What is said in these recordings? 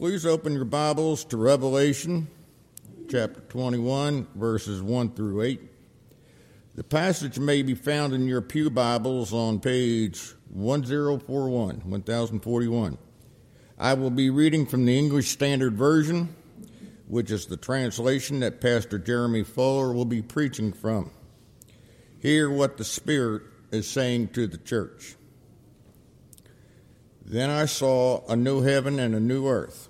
Please open your Bibles to Revelation chapter 21, verses 1 through 8. The passage may be found in your Pew Bibles on page 1041, 1041. I will be reading from the English Standard Version, which is the translation that Pastor Jeremy Fuller will be preaching from. Hear what the Spirit is saying to the church. Then I saw a new heaven and a new earth,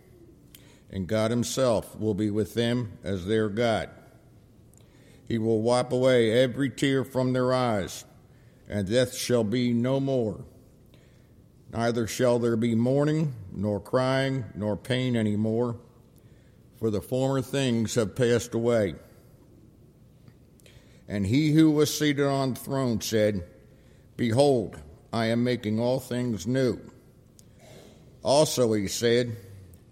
And God himself will be with them as their God. He will wipe away every tear from their eyes, and death shall be no more. Neither shall there be mourning, nor crying, nor pain any more, for the former things have passed away. And he who was seated on the throne said, Behold, I am making all things new. Also, he said,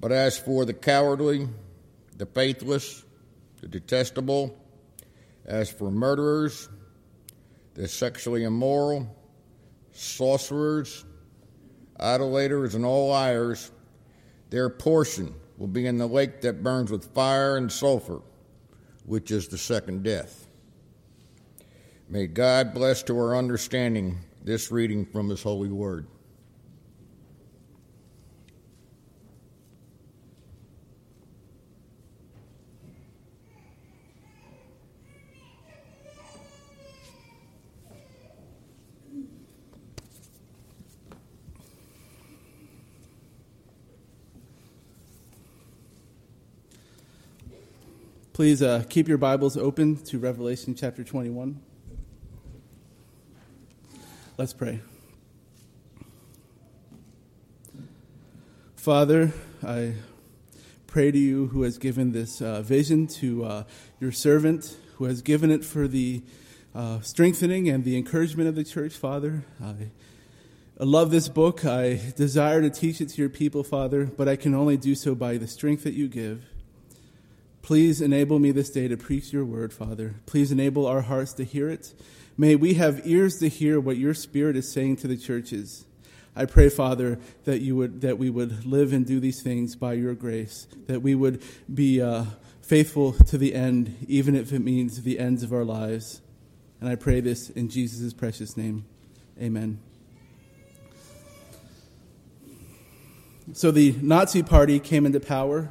But as for the cowardly, the faithless, the detestable, as for murderers, the sexually immoral, sorcerers, idolaters, and all liars, their portion will be in the lake that burns with fire and sulfur, which is the second death. May God bless to our understanding this reading from His holy word. Please uh, keep your Bibles open to Revelation chapter 21. Let's pray. Father, I pray to you who has given this uh, vision to uh, your servant, who has given it for the uh, strengthening and the encouragement of the church, Father. I, I love this book. I desire to teach it to your people, Father, but I can only do so by the strength that you give. Please enable me this day to preach your word, Father. Please enable our hearts to hear it May we have ears to hear what your Spirit is saying to the churches. I pray, Father, that you would that we would live and do these things by your grace, that we would be uh, faithful to the end, even if it means the ends of our lives. And I pray this in Jesus' precious name. Amen. So the Nazi Party came into power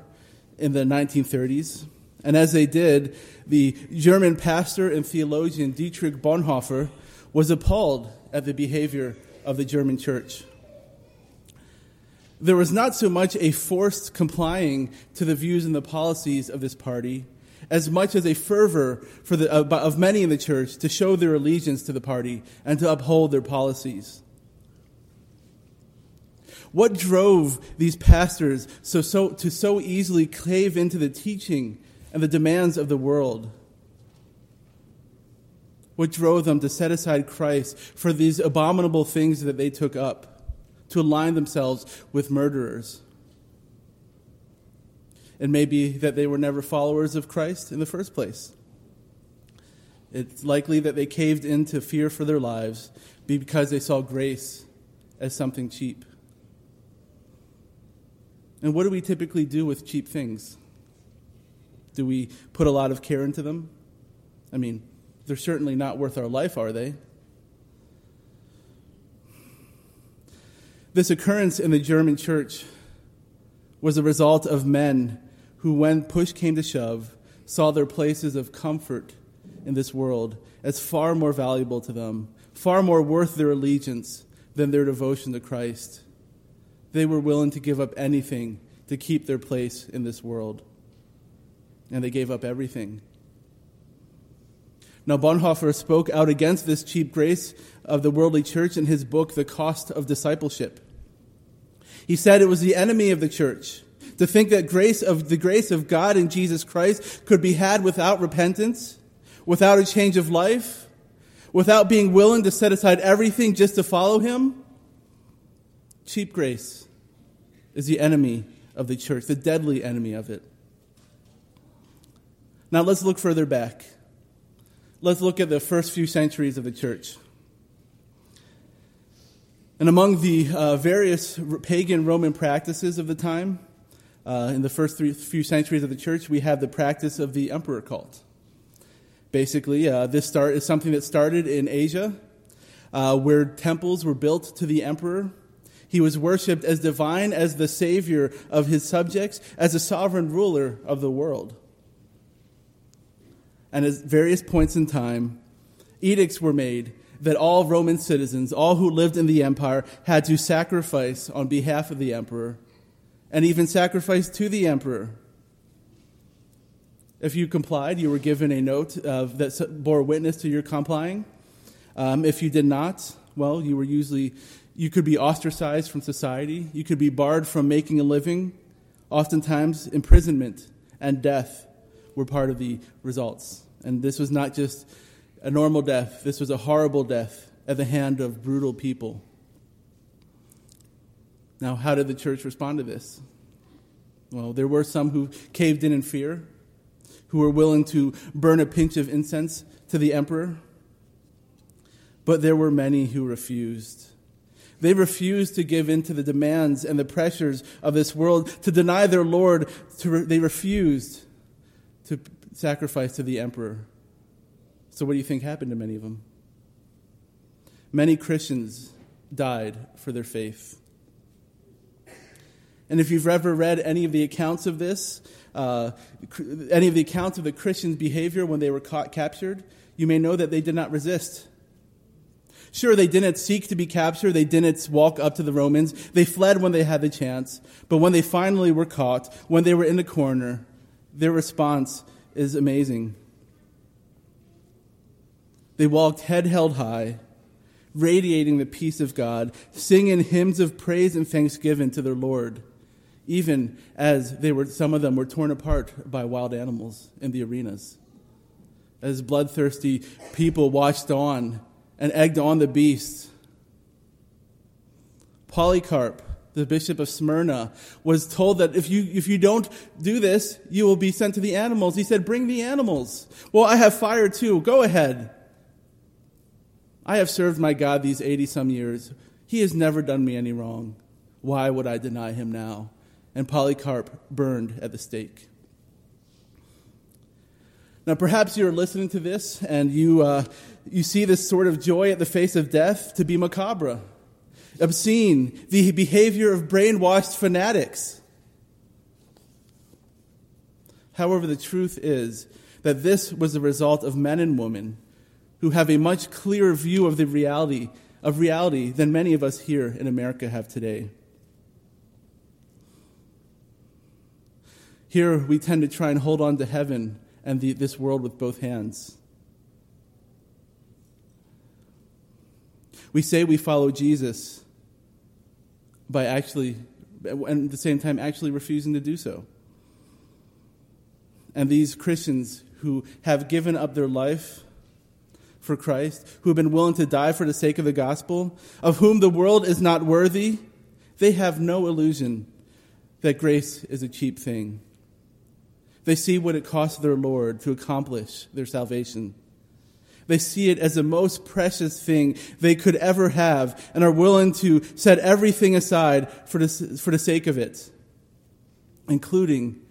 in the 1930s. And as they did, the German pastor and theologian Dietrich Bonhoeffer was appalled at the behavior of the German church. There was not so much a forced complying to the views and the policies of this party as much as a fervor for the, uh, of many in the church to show their allegiance to the party and to uphold their policies. What drove these pastors so, so, to so easily cave into the teaching and the demands of the world? What drove them to set aside Christ for these abominable things that they took up, to align themselves with murderers? It may be that they were never followers of Christ in the first place. It's likely that they caved into fear for their lives because they saw grace as something cheap. And what do we typically do with cheap things? Do we put a lot of care into them? I mean, they're certainly not worth our life, are they? This occurrence in the German church was a result of men who, when push came to shove, saw their places of comfort in this world as far more valuable to them, far more worth their allegiance than their devotion to Christ. They were willing to give up anything to keep their place in this world. And they gave up everything. Now, Bonhoeffer spoke out against this cheap grace of the worldly church in his book, The Cost of Discipleship. He said it was the enemy of the church to think that grace of the grace of God in Jesus Christ could be had without repentance, without a change of life, without being willing to set aside everything just to follow him. Cheap grace is the enemy of the church, the deadly enemy of it. Now let's look further back. Let's look at the first few centuries of the church. And among the uh, various pagan Roman practices of the time, uh, in the first three, few centuries of the church, we have the practice of the emperor cult. Basically, uh, this start is something that started in Asia, uh, where temples were built to the emperor. He was worshipped as divine, as the savior of his subjects, as a sovereign ruler of the world. And at various points in time, edicts were made that all Roman citizens, all who lived in the empire, had to sacrifice on behalf of the emperor and even sacrifice to the emperor. If you complied, you were given a note uh, that bore witness to your complying. Um, if you did not, well, you were usually you could be ostracized from society. You could be barred from making a living. Oftentimes, imprisonment and death were part of the results. And this was not just a normal death, this was a horrible death at the hand of brutal people. Now, how did the church respond to this? Well, there were some who caved in in fear, who were willing to burn a pinch of incense to the emperor. But there were many who refused. They refused to give in to the demands and the pressures of this world, to deny their Lord. To they refused to sacrifice to the emperor. So, what do you think happened to many of them? Many Christians died for their faith. And if you've ever read any of the accounts of this, uh, any of the accounts of the Christians' behavior when they were caught, captured, you may know that they did not resist. Sure, they didn't seek to be captured. They didn't walk up to the Romans. They fled when they had the chance. But when they finally were caught, when they were in the corner, their response is amazing. They walked head held high, radiating the peace of God, singing hymns of praise and thanksgiving to their Lord, even as they were, some of them were torn apart by wild animals in the arenas. As bloodthirsty people watched on and egged on the beasts. Polycarp, the bishop of Smyrna, was told that if you, if you don't do this, you will be sent to the animals. He said, Bring the animals. Well, I have fire too. Go ahead. I have served my God these 80 some years. He has never done me any wrong. Why would I deny him now? And Polycarp burned at the stake. Now, perhaps you're listening to this and you, uh, you see this sort of joy at the face of death to be macabre, obscene, the behavior of brainwashed fanatics. However, the truth is that this was the result of men and women who have a much clearer view of the reality of reality than many of us here in America have today. Here we tend to try and hold on to heaven and the, this world with both hands. We say we follow Jesus by actually, and at the same time, actually refusing to do so. And these Christians who have given up their life for Christ, who have been willing to die for the sake of the gospel, of whom the world is not worthy, they have no illusion that grace is a cheap thing. They see what it costs their Lord to accomplish their salvation. They see it as the most precious thing they could ever have and are willing to set everything aside for the, for the sake of it, including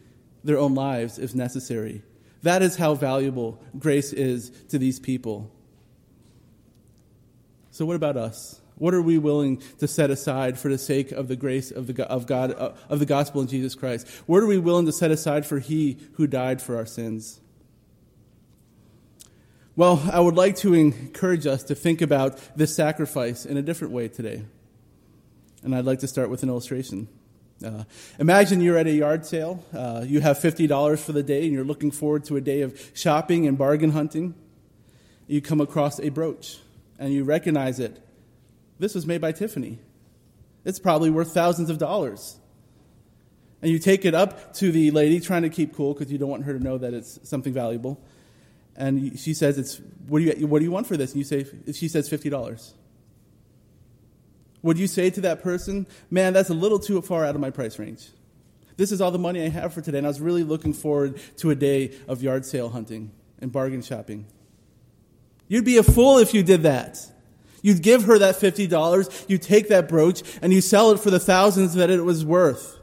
their own lives if necessary. That is how valuable grace is to these people. So, what about us? What are we willing to set aside for the sake of the grace of, the, of God, of the gospel in Jesus Christ? What are we willing to set aside for He who died for our sins? Well, I would like to encourage us to think about this sacrifice in a different way today. And I'd like to start with an illustration. Uh, imagine you're at a yard sale. Uh, you have $50 for the day, and you're looking forward to a day of shopping and bargain hunting. You come across a brooch, and you recognize it this was made by Tiffany. It's probably worth thousands of dollars. And you take it up to the lady, trying to keep cool because you don't want her to know that it's something valuable. And she says, "It's what do you what do you want for this?" And you say, "She says fifty dollars." Would you say to that person, "Man, that's a little too far out of my price range. This is all the money I have for today, and I was really looking forward to a day of yard sale hunting and bargain shopping." You'd be a fool if you did that. You'd give her that $50, you take that brooch, and you sell it for the thousands that it was worth.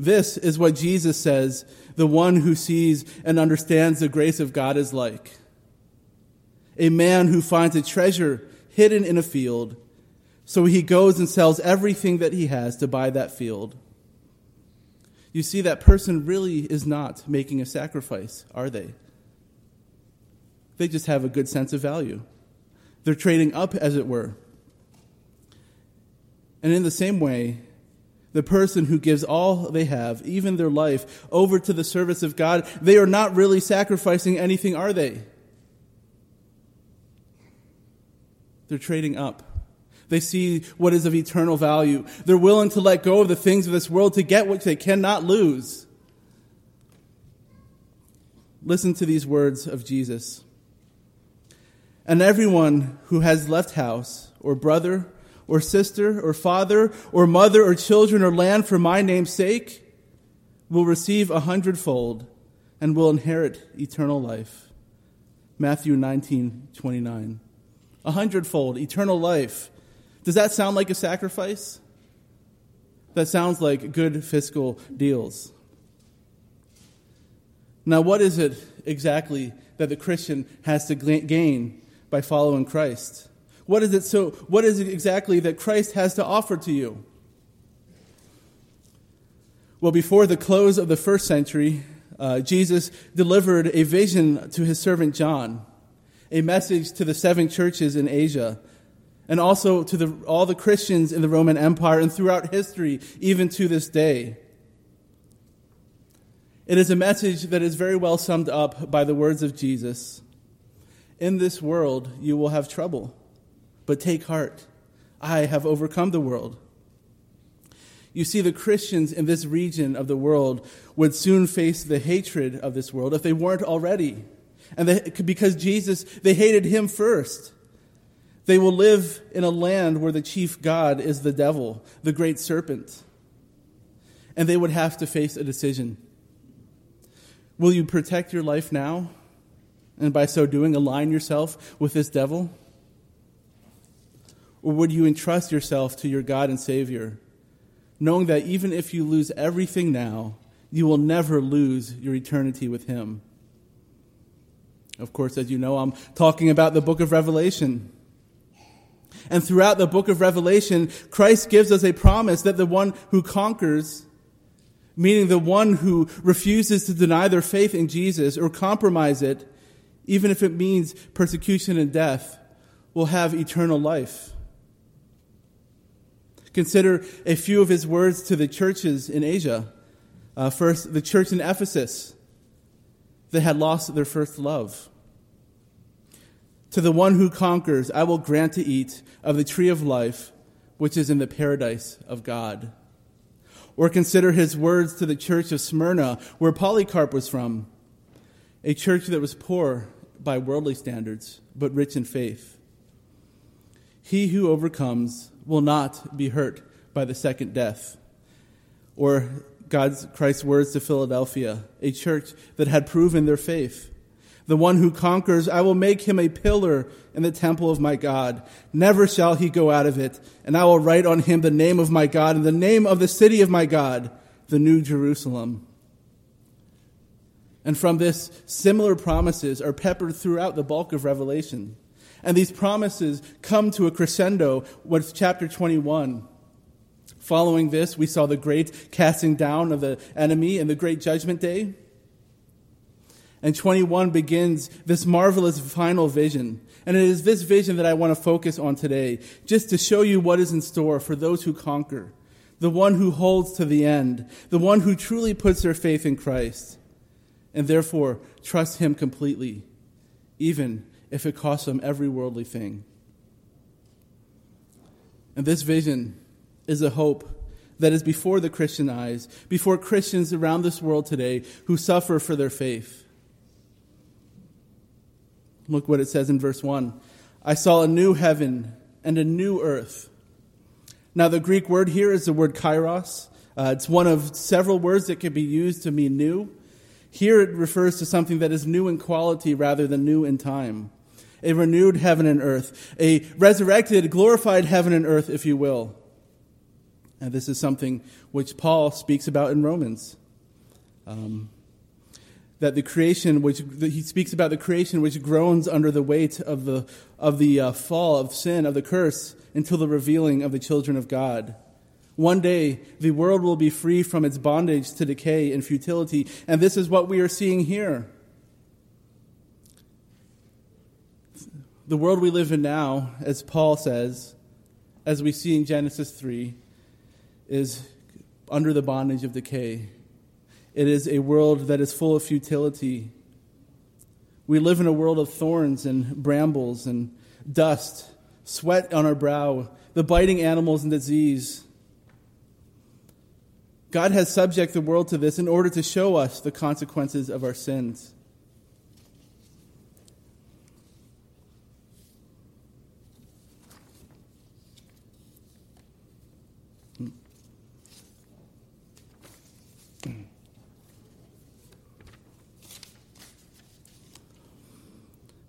This is what Jesus says the one who sees and understands the grace of God is like. A man who finds a treasure hidden in a field, so he goes and sells everything that he has to buy that field. You see, that person really is not making a sacrifice, are they? They just have a good sense of value. They're trading up, as it were. And in the same way, the person who gives all they have, even their life, over to the service of God, they are not really sacrificing anything, are they? They're trading up. They see what is of eternal value. They're willing to let go of the things of this world to get what they cannot lose. Listen to these words of Jesus. And everyone who has left house, or brother, or sister, or father, or mother, or children, or land for my name's sake will receive a hundredfold and will inherit eternal life. Matthew 19, 29. A hundredfold, eternal life. Does that sound like a sacrifice? That sounds like good fiscal deals. Now, what is it exactly that the Christian has to gain by following Christ? What is it so what is it exactly that Christ has to offer to you? Well, before the close of the first century, uh, Jesus delivered a vision to his servant John, a message to the seven churches in Asia, and also to the, all the Christians in the Roman Empire and throughout history, even to this day. It is a message that is very well summed up by the words of Jesus in this world you will have trouble, but take heart. I have overcome the world. You see, the Christians in this region of the world would soon face the hatred of this world if they weren't already. And they, because Jesus, they hated him first. They will live in a land where the chief God is the devil, the great serpent. And they would have to face a decision. Will you protect your life now? and by so doing align yourself with this devil? Or would you entrust yourself to your God and Savior, knowing that even if you lose everything now, you will never lose your eternity with Him? Of course, as you know, I'm talking about the book of Revelation. And throughout the book of Revelation, Christ gives us a promise that the one who conquers, meaning the one who refuses to deny their faith in Jesus or compromise it, even if it means persecution and death, will have eternal life. Consider a few of his words to the churches in Asia. Uh, first, the church in Ephesus that had lost their first love. To the one who conquers, I will grant to eat of the tree of life, which is in the paradise of God. Or consider his words to the church of Smyrna, where Polycarp was from, a church that was poor by worldly standards, but rich in faith. He who overcomes will not be hurt by the second death. Or God's Christ's words to Philadelphia, a church that had proven their faith. The one who conquers, I will make him a pillar in the temple of my God. Never shall he go out of it. And I will write on him the name of my God and the name of the city of my God, the new Jerusalem and from this, similar promises are peppered throughout the bulk of Revelation. And these promises come to a crescendo with chapter 21. Following this, we saw the great casting down of the enemy and the great judgment day. And 21 begins this marvelous final vision. And it is this vision that I want to focus on today, just to show you what is in store for those who conquer, the one who holds to the end, the one who truly puts their faith in Christ, and therefore trust Him completely, even if it costs them every worldly thing. And this vision is a hope that is before the Christian eyes, before Christians around this world today who suffer for their faith. Look what it says in verse 1 I saw a new heaven and a new earth. Now, the Greek word here is the word kainos. Uh, it's one of several words that can be used to mean new. Here it refers to something that is new in quality rather than new in time. A renewed heaven and earth, a resurrected, glorified heaven and earth, if you will. And this is something which Paul speaks about in Romans. Um, that the creation, which he speaks about the creation which groans under the weight of the, of the uh, fall, of sin, of the curse, until the revealing of the children of God. One day, the world will be free from its bondage to decay and futility, and this is what we are seeing here. The world we live in now, as Paul says, as we see in Genesis 3, is under the bondage of decay it is a world that is full of futility. We live in a world of thorns and brambles and dust, sweat on our brow, the biting animals and disease. God has subject the world to this in order to show us the consequences of our sins.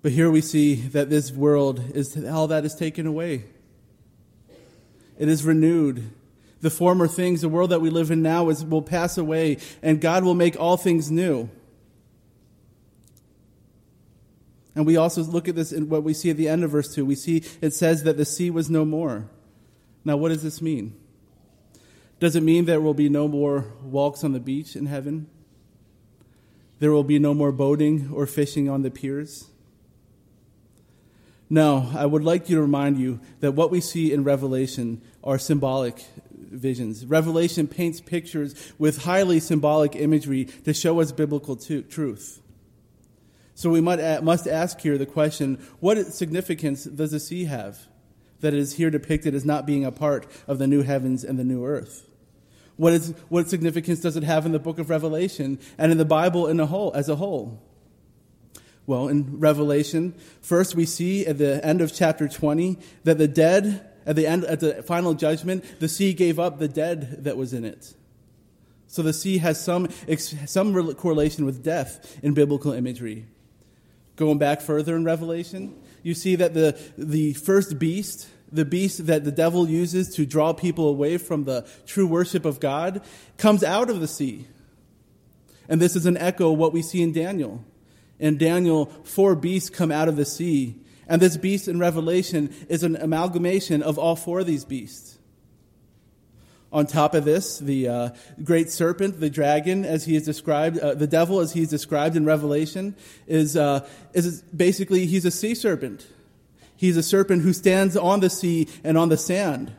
But here we see that this world is all that is taken away. It is renewed. The former things, the world that we live in now, is, will pass away, and God will make all things new. And we also look at this in what we see at the end of verse 2. We see it says that the sea was no more. Now, what does this mean? Does it mean there will be no more walks on the beach in heaven? There will be no more boating or fishing on the piers? No, I would like you to remind you that what we see in Revelation are symbolic visions. Revelation paints pictures with highly symbolic imagery to show us biblical truth. So we must ask here the question what significance does the sea have that is here depicted as not being a part of the new heavens and the new earth? What, is, what significance does it have in the book of Revelation and in the Bible in a whole, as a whole? Well, in Revelation, first we see at the end of chapter 20 that the dead, at the end, at the final judgment, the sea gave up the dead that was in it. So the sea has some, some correlation with death in biblical imagery. Going back further in Revelation, you see that the, the first beast, the beast that the devil uses to draw people away from the true worship of God, comes out of the sea. And this is an echo of what we see in Daniel in Daniel, four beasts come out of the sea. And this beast in Revelation is an amalgamation of all four of these beasts. On top of this, the uh, great serpent, the dragon, as he is described, uh, the devil, as he is described in Revelation, is, uh, is basically he's a sea serpent. He's a serpent who stands on the sea and on the sand.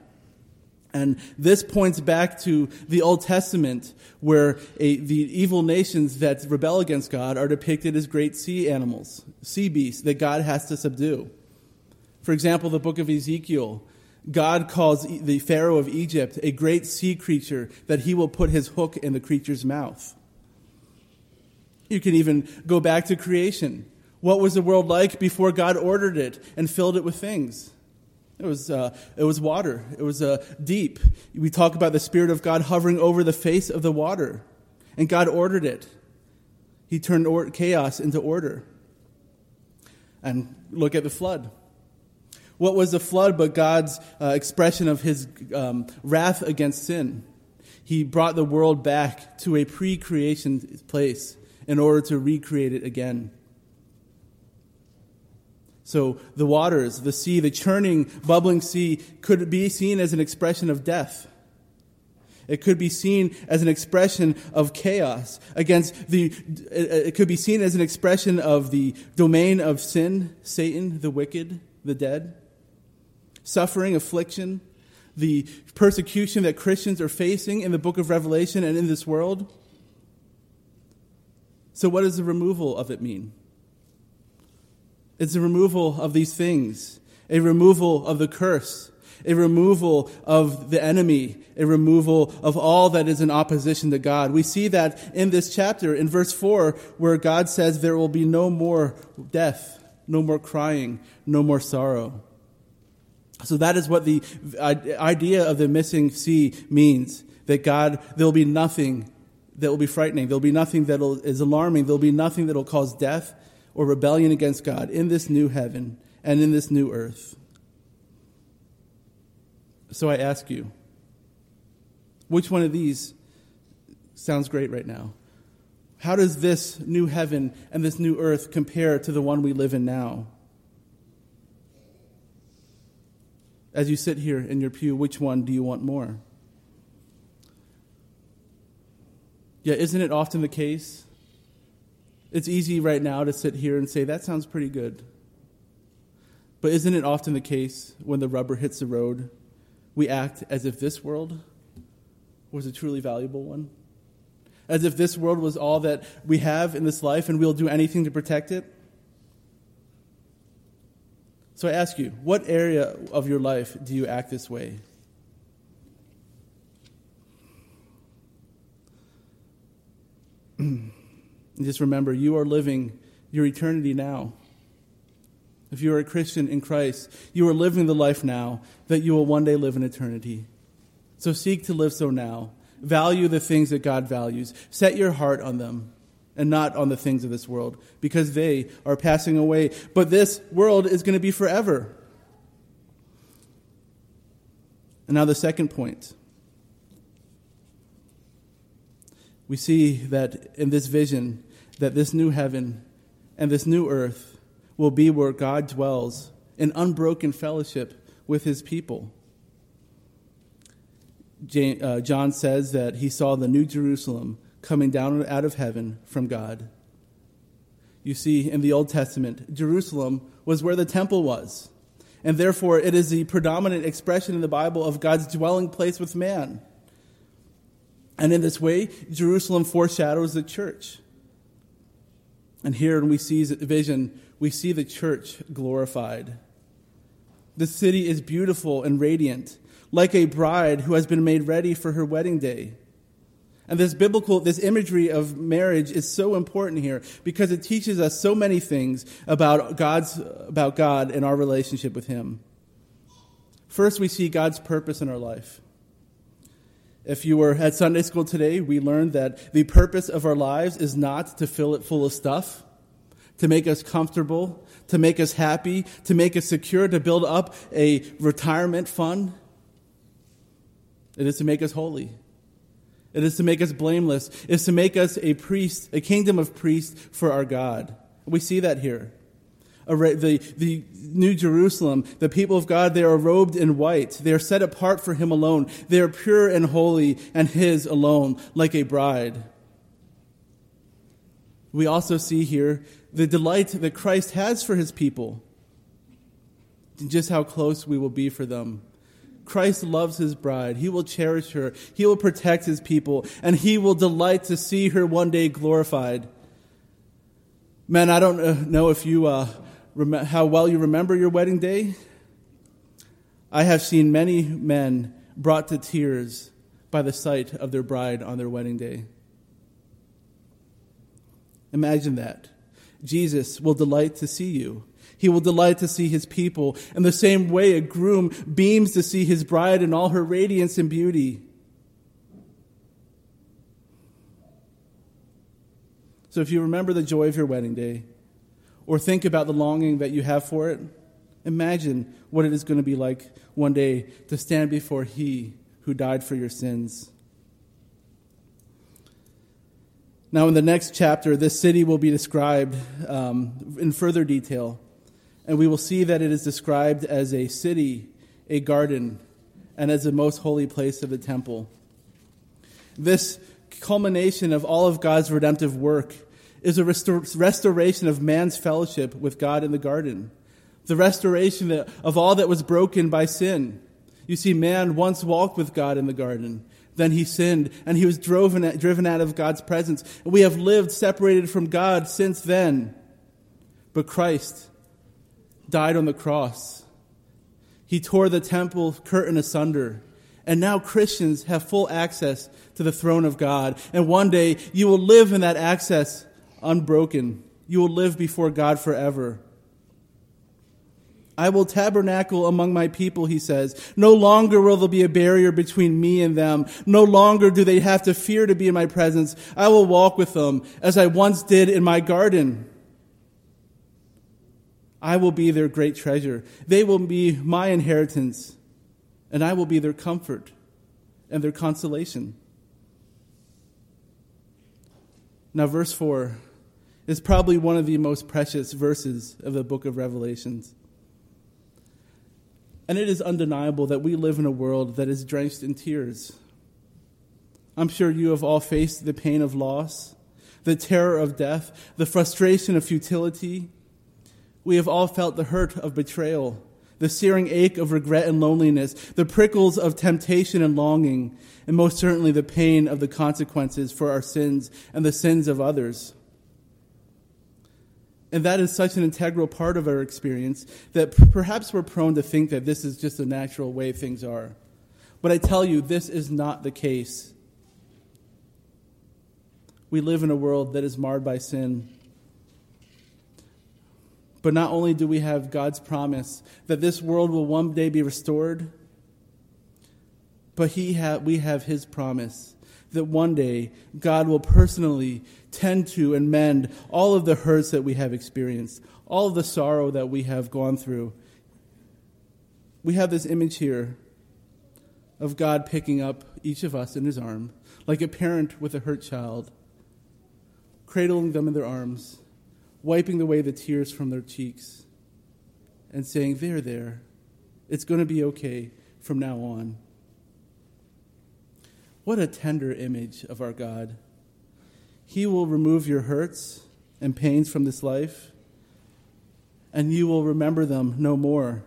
And this points back to the Old Testament, where a, the evil nations that rebel against God are depicted as great sea animals, sea beasts that God has to subdue. For example, the book of Ezekiel, God calls the Pharaoh of Egypt a great sea creature that he will put his hook in the creature's mouth. You can even go back to creation. What was the world like before God ordered it and filled it with things? It was, uh, it was water. It was uh, deep. We talk about the Spirit of God hovering over the face of the water, and God ordered it. He turned or- chaos into order. And look at the flood. What was the flood but God's uh, expression of his um, wrath against sin? He brought the world back to a pre creation place in order to recreate it again. So the waters, the sea, the churning, bubbling sea could be seen as an expression of death. It could be seen as an expression of chaos against the, it could be seen as an expression of the domain of sin, Satan, the wicked, the dead. Suffering, affliction, the persecution that Christians are facing in the book of Revelation and in this world. So, what does the removal of it mean? It's the removal of these things, a removal of the curse, a removal of the enemy, a removal of all that is in opposition to God. We see that in this chapter, in verse 4, where God says there will be no more death, no more crying, no more sorrow. So that is what the idea of the missing sea means. That God, there will be nothing that will be frightening. There will be nothing that is alarming. There will be nothing that will cause death or rebellion against God in this new heaven and in this new earth. So I ask you, which one of these sounds great right now? How does this new heaven and this new earth compare to the one we live in now? As you sit here in your pew, which one do you want more? Yeah, isn't it often the case? It's easy right now to sit here and say, that sounds pretty good. But isn't it often the case when the rubber hits the road, we act as if this world was a truly valuable one? As if this world was all that we have in this life and we'll do anything to protect it? So I ask you, what area of your life do you act this way? just remember, you are living your eternity now. If you are a Christian in Christ, you are living the life now that you will one day live in eternity. So seek to live so now. Value the things that God values. Set your heart on them and not on the things of this world because they are passing away. But this world is going to be forever. And now, the second point. We see that in this vision, that this new heaven and this new earth will be where God dwells in unbroken fellowship with his people. Uh, John says that he saw the new Jerusalem coming down out of heaven from God. You see, in the Old Testament, Jerusalem was where the temple was. And therefore, it is the predominant expression in the Bible of God's dwelling place with man. And in this way, Jerusalem foreshadows the church. And here, when we see the vision, we see the church glorified. The city is beautiful and radiant, like a bride who has been made ready for her wedding day. And this biblical, this imagery of marriage is so important here because it teaches us so many things about God's, about God and our relationship with Him. First, we see God's purpose in our life. If you were at Sunday school today, we learned that the purpose of our lives is not to fill it full of stuff, to make us comfortable, to make us happy, to make us secure, to build up a retirement fund. It is to make us holy. It is to make us blameless. It is to make us a priest, a kingdom of priests for our God. We see that here. The, the New Jerusalem, the people of God, they are robed in white. They are set apart for Him alone. They are pure and holy and His alone, like a bride. We also see here the delight that Christ has for His people, and just how close we will be for them Christ loves his bride. He will cherish her. He will protect his people, and he will delight to see her one day glorified. Man, I don't uh, know if you uh, how well you remember your wedding day. I have seen many men brought to tears by the sight of their bride on their wedding day. Imagine that. Jesus will delight to see you. He will delight to see his people. In the same way, a groom beams to see his bride in all her radiance and beauty. So, if you remember the joy of your wedding day, or think about the longing that you have for it, imagine what it is going to be like one day to stand before He who died for your sins. Now, in the next chapter, this city will be described um, in further detail. And we will see that it is described as a city, a garden, and as the most holy place of the temple. This culmination of all of God's redemptive work is a restor- restoration of man's fellowship with God in the garden, the restoration of all that was broken by sin. You see, man once walked with God in the garden. Then he sinned, and he was driven, driven out of God's presence. And we have lived separated from God since then. But Christ died on the cross. He tore the temple curtain asunder. And now Christians have full access to the throne of God. And one day you will live in that access unbroken. You will live before God forever. I will tabernacle among my people, he says. No longer will there be a barrier between me and them. No longer do they have to fear to be in my presence. I will walk with them as I once did in my garden. I will be their great treasure. They will be my inheritance, and I will be their comfort and their consolation. Now, verse 4 is probably one of the most precious verses of the book of Revelations. And it is undeniable that we live in a world that is drenched in tears. I'm sure you have all faced the pain of loss, the terror of death, the frustration of futility. We have all felt the hurt of betrayal, the searing ache of regret and loneliness, the prickles of temptation and longing, and most certainly the pain of the consequences for our sins and the sins of others. And that is such an integral part of our experience that perhaps we're prone to think that this is just a natural way things are. But I tell you, this is not the case. We live in a world that is marred by sin. But not only do we have God's promise that this world will one day be restored, but he ha- we have His promise that one day God will personally tend to and mend all of the hurts that we have experienced, all of the sorrow that we have gone through. We have this image here of God picking up each of us in his arm, like a parent with a hurt child, cradling them in their arms, wiping away the tears from their cheeks, and saying, There, there. It's going to be okay from now on. What a tender image of our God. He will remove your hurts and pains from this life, and you will remember them no more.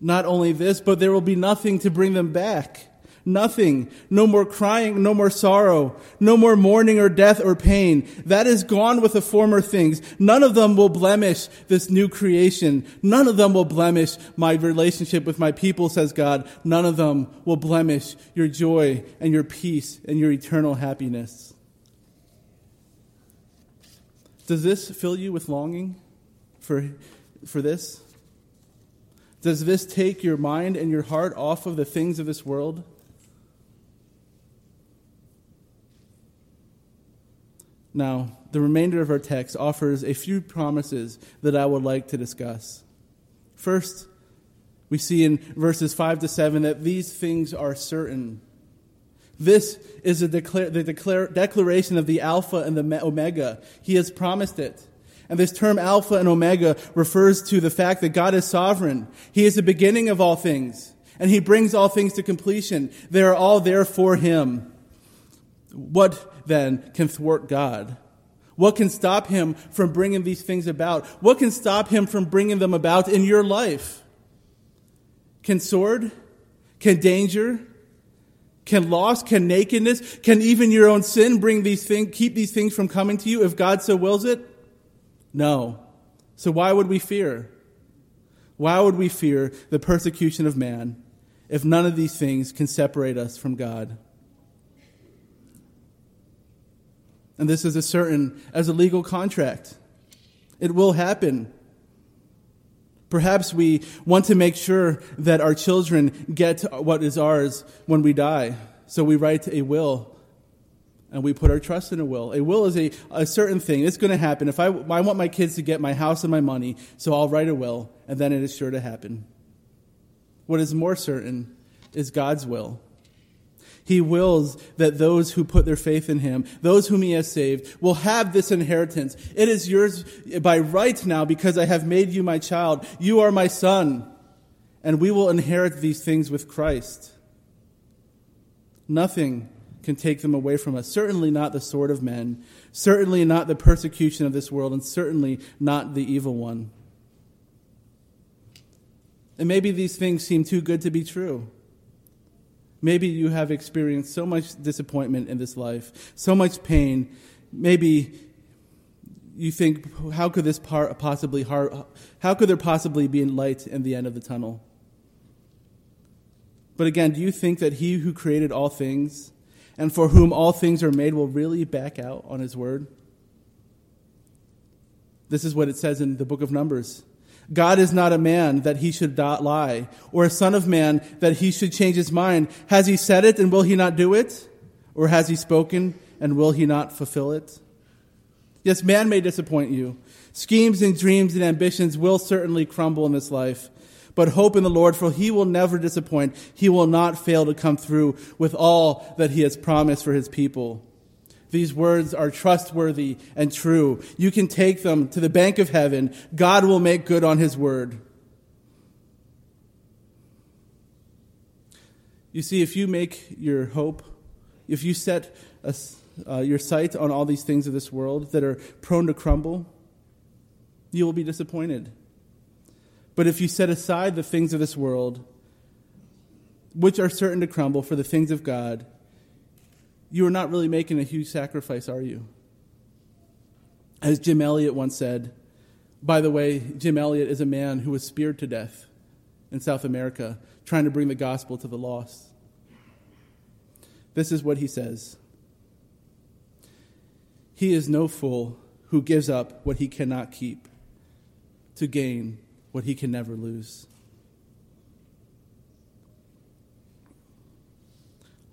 Not only this, but there will be nothing to bring them back. Nothing. No more crying, no more sorrow, no more mourning or death or pain. That is gone with the former things. None of them will blemish this new creation. None of them will blemish my relationship with my people, says God. None of them will blemish your joy and your peace and your eternal happiness. Does this fill you with longing for, for this? Does this take your mind and your heart off of the things of this world? Now, the remainder of our text offers a few promises that I would like to discuss. First, we see in verses 5 to 7 that these things are certain. This is declare, the declare, declaration of the Alpha and the Omega. He has promised it. And this term Alpha and Omega refers to the fact that God is sovereign. He is the beginning of all things, and He brings all things to completion. They are all there for Him. What then can thwart God? What can stop him from bringing these things about? What can stop him from bringing them about in your life? Can sword? Can danger? Can loss? Can nakedness? Can even your own sin bring these things, keep these things from coming to you if God so wills it? No. So why would we fear? Why would we fear the persecution of man if none of these things can separate us from God? And this is as certain as a legal contract. It will happen. Perhaps we want to make sure that our children get what is ours when we die. So we write a will and we put our trust in a will. A will is a, a certain thing. It's going to happen. If I, I want my kids to get my house and my money, so I'll write a will, and then it is sure to happen. What is more certain is God's will. He wills that those who put their faith in him, those whom he has saved, will have this inheritance. It is yours by right now because I have made you my child. You are my son. And we will inherit these things with Christ. Nothing can take them away from us. Certainly not the sword of men, certainly not the persecution of this world, and certainly not the evil one. And maybe these things seem too good to be true. Maybe you have experienced so much disappointment in this life, so much pain. Maybe you think, how could this part possibly, how could there possibly be light in the end of the tunnel? But again, do you think that he who created all things and for whom all things are made will really back out on his word? This is what it says in the book of Numbers. God is not a man that he should lie, or a son of man that he should change his mind. Has he said it and will he not do it? Or has he spoken and will he not fulfill it? Yes, man may disappoint you. Schemes and dreams and ambitions will certainly crumble in this life. But hope in the Lord, for he will never disappoint. He will not fail to come through with all that he has promised for his people. These words are trustworthy and true. You can take them to the bank of heaven. God will make good on his word. You see, if you make your hope, if you set a, uh, your sight on all these things of this world that are prone to crumble, you will be disappointed. But if you set aside the things of this world, which are certain to crumble for the things of God, you are not really making a huge sacrifice, are you? As Jim Elliot once said, by the way, Jim Elliot is a man who was speared to death in South America trying to bring the gospel to the lost. This is what he says He is no fool who gives up what he cannot keep to gain what he can never lose.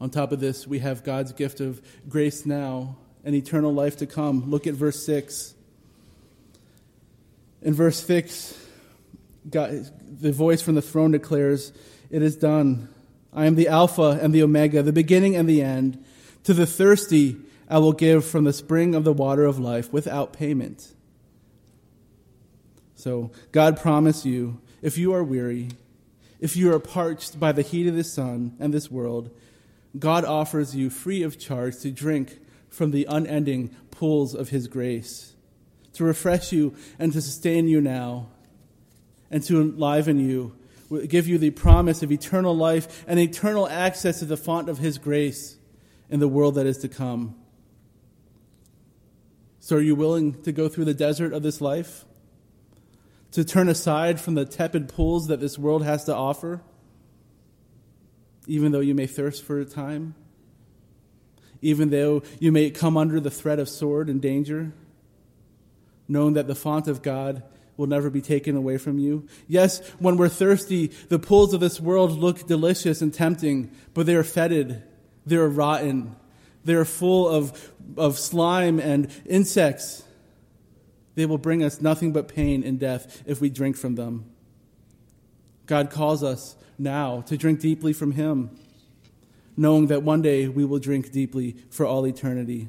On top of this, we have God's gift of grace now and eternal life to come. Look at verse 6. In verse 6, God, the voice from the throne declares, It is done. I am the Alpha and the Omega, the beginning and the end. To the thirsty, I will give from the spring of the water of life without payment. So, God promised you if you are weary, if you are parched by the heat of the sun and this world, God offers you free of charge to drink from the unending pools of His grace, to refresh you and to sustain you now, and to enliven you, give you the promise of eternal life and eternal access to the font of His grace in the world that is to come. So, are you willing to go through the desert of this life? to turn aside from the tepid pools that this world has to offer, even though you may thirst for a time, even though you may come under the threat of sword and danger, knowing that the font of God will never be taken away from you. Yes, when we're thirsty, the pools of this world look delicious and tempting, but they are fetid, they are rotten, they are full of, of slime and insects. They will bring us nothing but pain and death if we drink from them. God calls us now to drink deeply from Him, knowing that one day we will drink deeply for all eternity.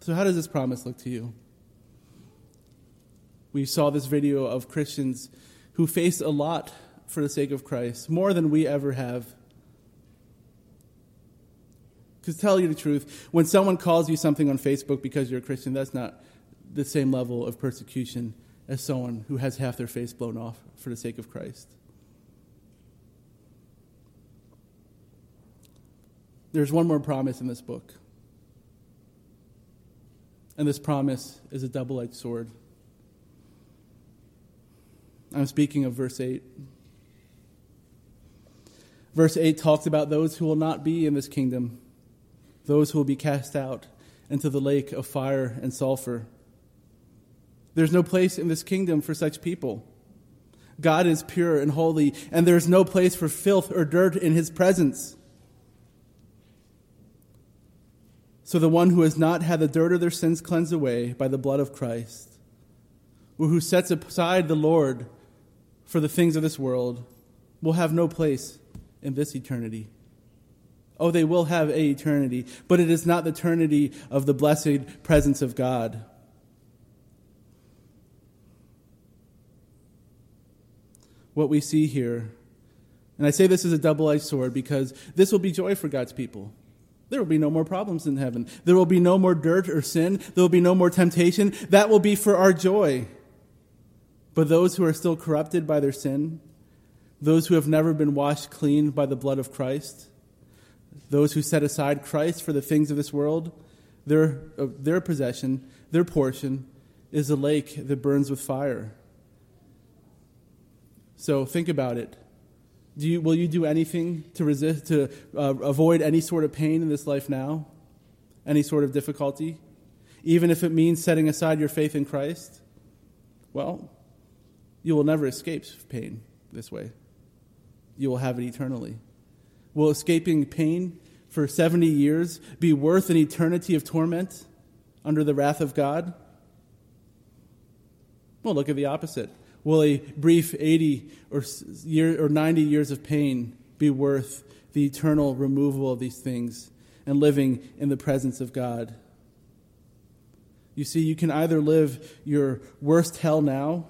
So, how does this promise look to you? We saw this video of Christians who face a lot for the sake of Christ, more than we ever have. Because tell you the truth, when someone calls you something on Facebook because you're a Christian, that's not the same level of persecution as someone who has half their face blown off for the sake of Christ. There's one more promise in this book. And this promise is a double edged sword. I'm speaking of verse 8. Verse 8 talks about those who will not be in this kingdom those who will be cast out into the lake of fire and sulfur. There's no place in this kingdom for such people. God is pure and holy, and there is no place for filth or dirt in his presence. So the one who has not had the dirt of their sins cleansed away by the blood of Christ, or who sets aside the Lord for the things of this world, will have no place in this eternity. Oh, they will have a eternity, but it is not the eternity of the blessed presence of God. What we see here, and I say this is a double edged sword because this will be joy for God's people. There will be no more problems in heaven. There will be no more dirt or sin. There will be no more temptation. That will be for our joy. But those who are still corrupted by their sin, those who have never been washed clean by the blood of Christ, those who set aside Christ for the things of this world, their, their possession, their portion, is a lake that burns with fire. So think about it. Do you, will you do anything to resist, to uh, avoid any sort of pain in this life now? Any sort of difficulty? Even if it means setting aside your faith in Christ? Well, you will never escape pain this way. You will have it eternally. Will escaping pain for 70 years be worth an eternity of torment under the wrath of God? Well, look at the opposite. Will a brief 80 or, year, or 90 years of pain be worth the eternal removal of these things and living in the presence of God? You see, you can either live your worst hell now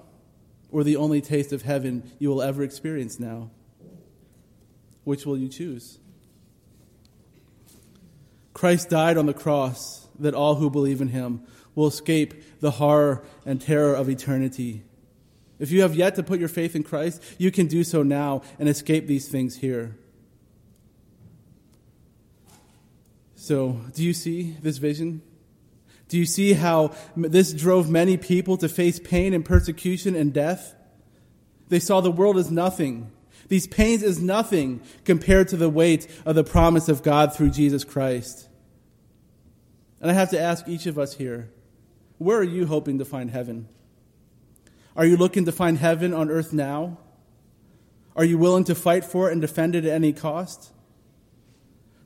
or the only taste of heaven you will ever experience now. Which will you choose? Christ died on the cross that all who believe in him will escape the horror and terror of eternity. If you have yet to put your faith in Christ, you can do so now and escape these things here. So, do you see this vision? Do you see how this drove many people to face pain and persecution and death? They saw the world as nothing these pains is nothing compared to the weight of the promise of God through Jesus Christ. And I have to ask each of us here where are you hoping to find heaven? Are you looking to find heaven on earth now? Are you willing to fight for it and defend it at any cost?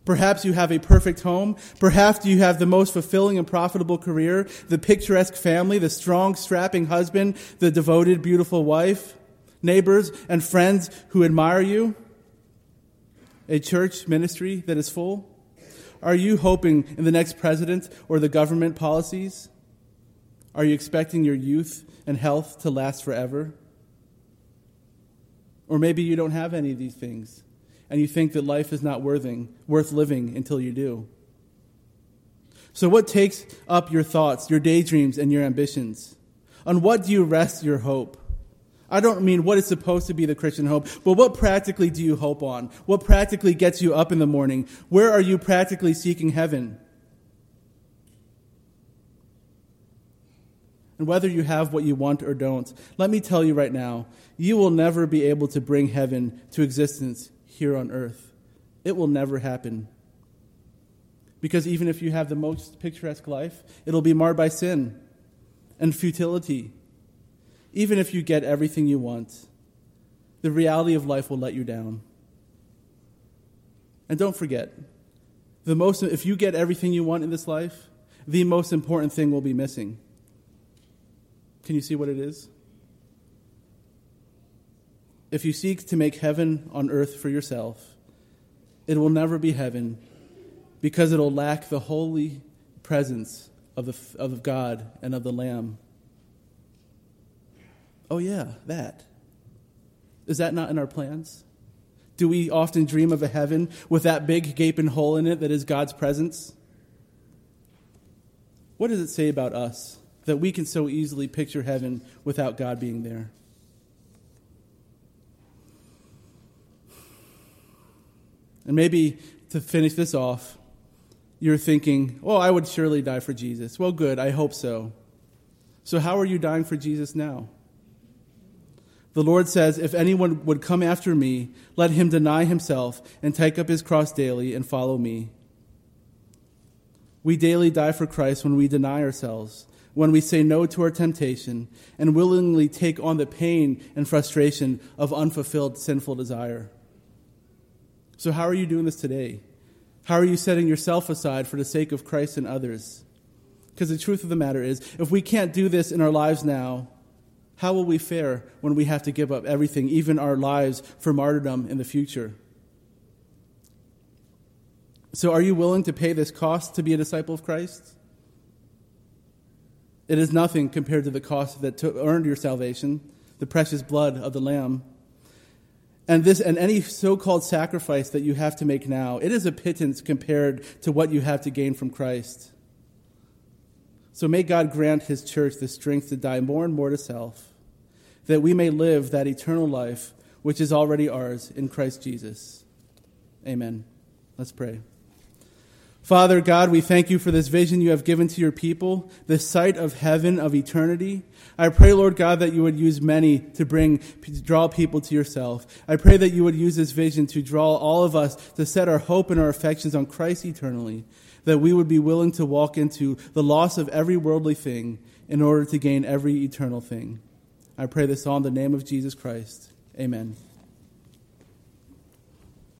Perhaps you have a perfect home. Perhaps you have the most fulfilling and profitable career, the picturesque family, the strong, strapping husband, the devoted, beautiful wife neighbors, and friends who admire you? A church ministry that is full? Are you hoping in the next president or the government policies? Are you expecting your youth and health to last forever? Or maybe you don't have any of these things and you think that life is not worthing, worth living until you do. So, what takes up your thoughts, your daydreams, and your ambitions? On what do you rest your hope? I don't mean what is supposed to be the Christian hope, but what practically do you hope on? What practically gets you up in the morning? Where are you practically seeking heaven? And whether you have what you want or don't, let me tell you right now, you will never be able to bring heaven to existence here on earth. It will never happen. Because even if you have the most picturesque life, it'll be marred by sin and futility even if you get everything you want, the reality of life will let you down. And don't forget, the most, if you get everything you want in this life, the most important thing will be missing. Can you see what it is? If you seek to make heaven on earth for yourself, it will never be heaven because it'll lack the holy presence of, the, of God and of the Lamb. Oh, yeah, that. Is that not in our plans? Do we often dream of a heaven with that big gaping hole in it that is God's presence? What does it say about us that we can so easily picture heaven without God being there? And maybe to finish this off, you're thinking, oh, I would surely die for Jesus. Well, good, I hope so. So, how are you dying for Jesus now? The Lord says, If anyone would come after me, let him deny himself and take up his cross daily and follow me. We daily die for Christ when we deny ourselves, when we say no to our temptation, and willingly take on the pain and frustration of unfulfilled sinful desire. So, how are you doing this today? How are you setting yourself aside for the sake of Christ and others? Because the truth of the matter is, if we can't do this in our lives now, How will we fare when we have to give up everything, even our lives, for martyrdom in the future? So, are you willing to pay this cost to be a disciple of Christ? It is nothing compared to the cost that earned your salvation, the precious blood of the Lamb. And this and any so-called sacrifice that you have to make now, it is a pittance compared to what you have to gain from Christ. So may God grant his church the strength to die more and more to self, that we may live that eternal life which is already ours in Christ Jesus. Amen. Let's pray. Father God, we thank you for this vision you have given to your people, this sight of heaven, of eternity. I pray, Lord God, that you would use many to bring, to draw people to yourself. I pray that you would use this vision to draw all of us to set our hope and our affections on Christ eternally, that we would be willing to walk into the loss of every worldly thing in order to gain every eternal thing. I pray this all in the name of Jesus Christ. Amen.